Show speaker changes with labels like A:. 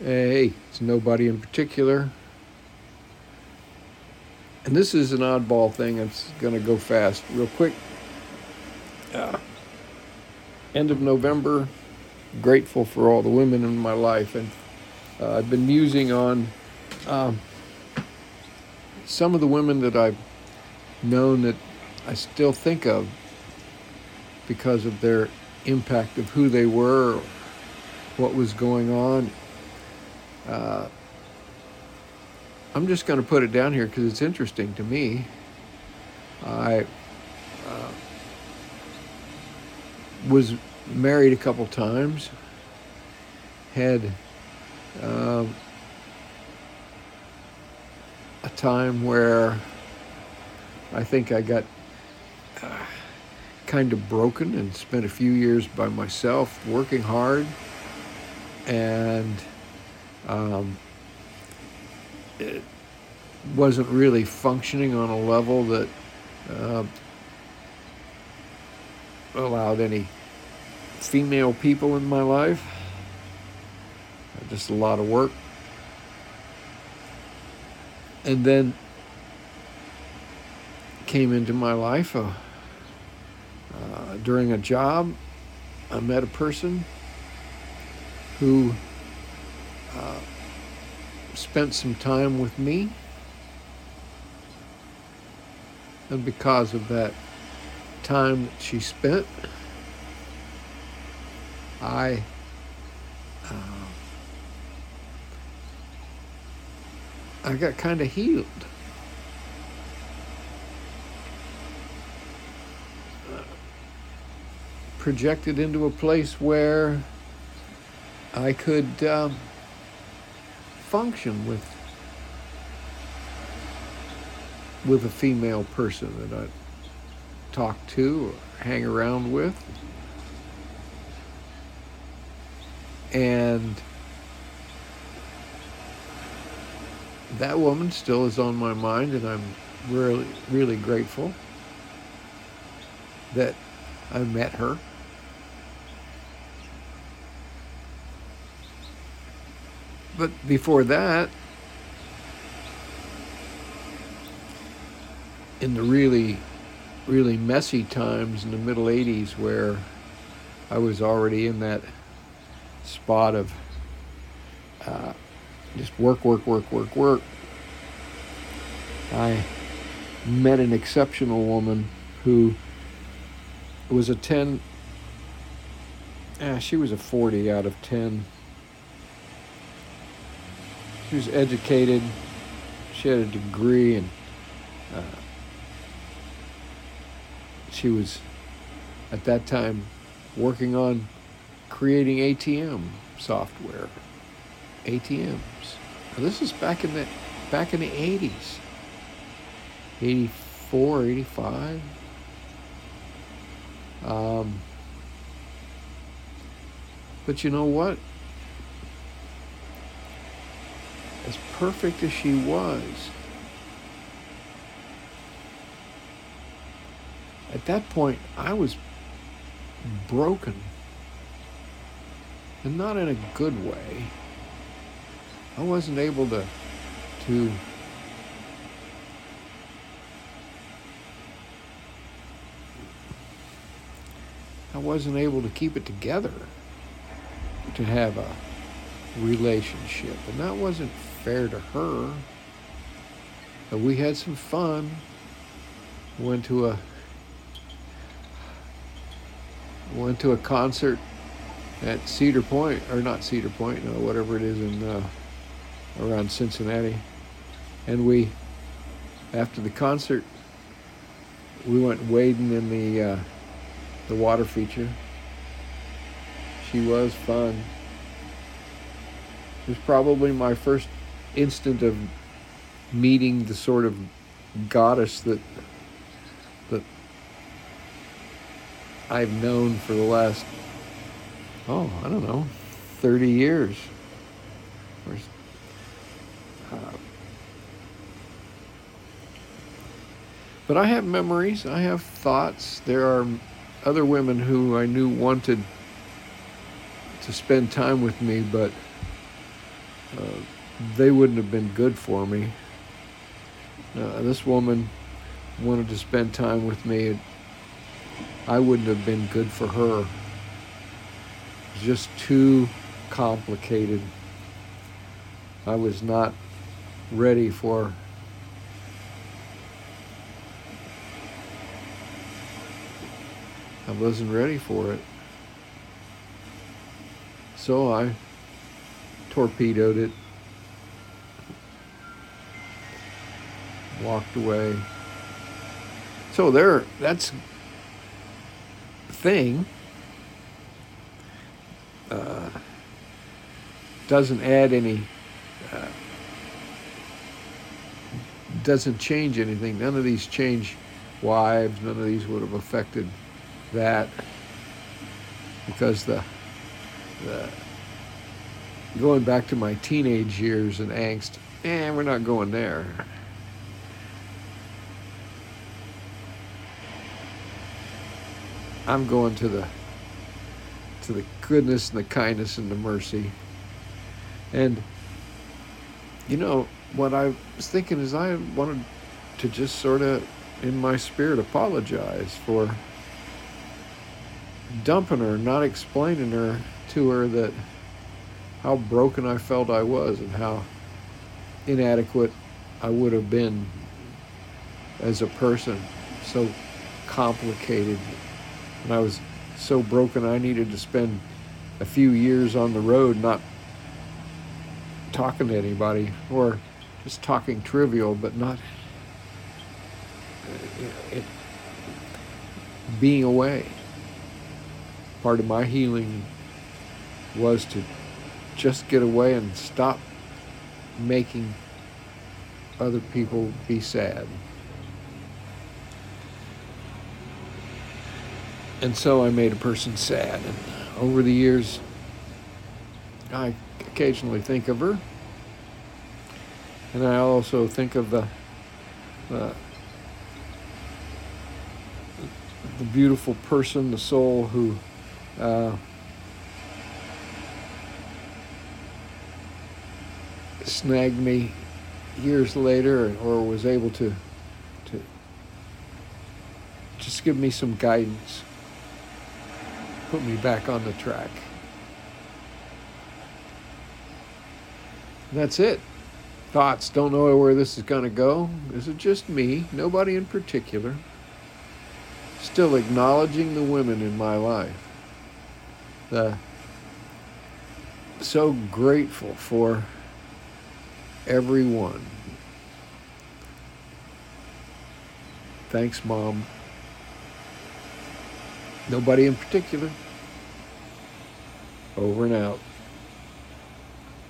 A: Hey, it's nobody in particular. And this is an oddball thing. It's going to go fast, real quick. Uh, end of November. Grateful for all the women in my life, and uh, I've been musing on um, some of the women that I've known that I still think of because of their impact of who they were, what was going on. Uh, I'm just going to put it down here because it's interesting to me. I uh, was married a couple times, had um, a time where I think I got uh, kind of broken and spent a few years by myself working hard and um, it wasn't really functioning on a level that uh, allowed any female people in my life. Just a lot of work. And then came into my life uh, uh, during a job. I met a person who uh, spent some time with me. And because of that time that she spent, I uh, I got kind of healed. projected into a place where I could um, function with with a female person that I talk to or hang around with. And that woman still is on my mind, and I'm really, really grateful that I met her. But before that, in the really, really messy times in the middle 80s where I was already in that spot of uh, just work, work, work, work, work, I met an exceptional woman who was a 10, eh, she was a 40 out of 10 she was educated. She had a degree, and uh, she was at that time working on creating ATM software. ATMs. Now, this is back in the back in the 80s. 84, 85. Um, but you know what? as perfect as she was, at that point, I was broken. And not in a good way. I wasn't able to, to I wasn't able to keep it together to have a relationship. And that wasn't fair to her. But we had some fun. Went to a went to a concert at Cedar Point, or not Cedar Point, no, whatever it is in uh, around Cincinnati. And we, after the concert, we went wading in the uh, the water feature. She was fun. It was probably my first instant of meeting the sort of goddess that that I've known for the last oh I don't know thirty years. Uh, but I have memories. I have thoughts. There are other women who I knew wanted to spend time with me, but uh, they wouldn't have been good for me. Uh, this woman wanted to spend time with me. I wouldn't have been good for her. It was just too complicated. I was not ready for I wasn't ready for it. So I torpedoed it, walked away. So there, that's thing. Uh, doesn't add any, uh, doesn't change anything. None of these change wives. None of these would have affected that because the, the going back to my teenage years and angst, eh, we're not going there. I'm going to the to the goodness and the kindness and the mercy. And you know, what I was thinking is I wanted to just sort of in my spirit apologize for dumping her, not explaining her to her that how broken I felt I was and how inadequate I would have been as a person, so complicated. And I was so broken I needed to spend a few years on the road not talking to anybody or just talking trivial, but not uh, it, being away. Part of my healing was to just get away and stop making other people be sad. And so I made a person sad. And over the years, I occasionally think of her. And I also think of the, the, the beautiful person, the soul who uh, snagged me years later or was able to to just give me some guidance put me back on the track. That's it. Thoughts? Don't know where this is going to go? Is it just me? Nobody in particular. Still acknowledging the women in my life. The so grateful for everyone. Thanks, Mom. Nobody in particular. Over and out.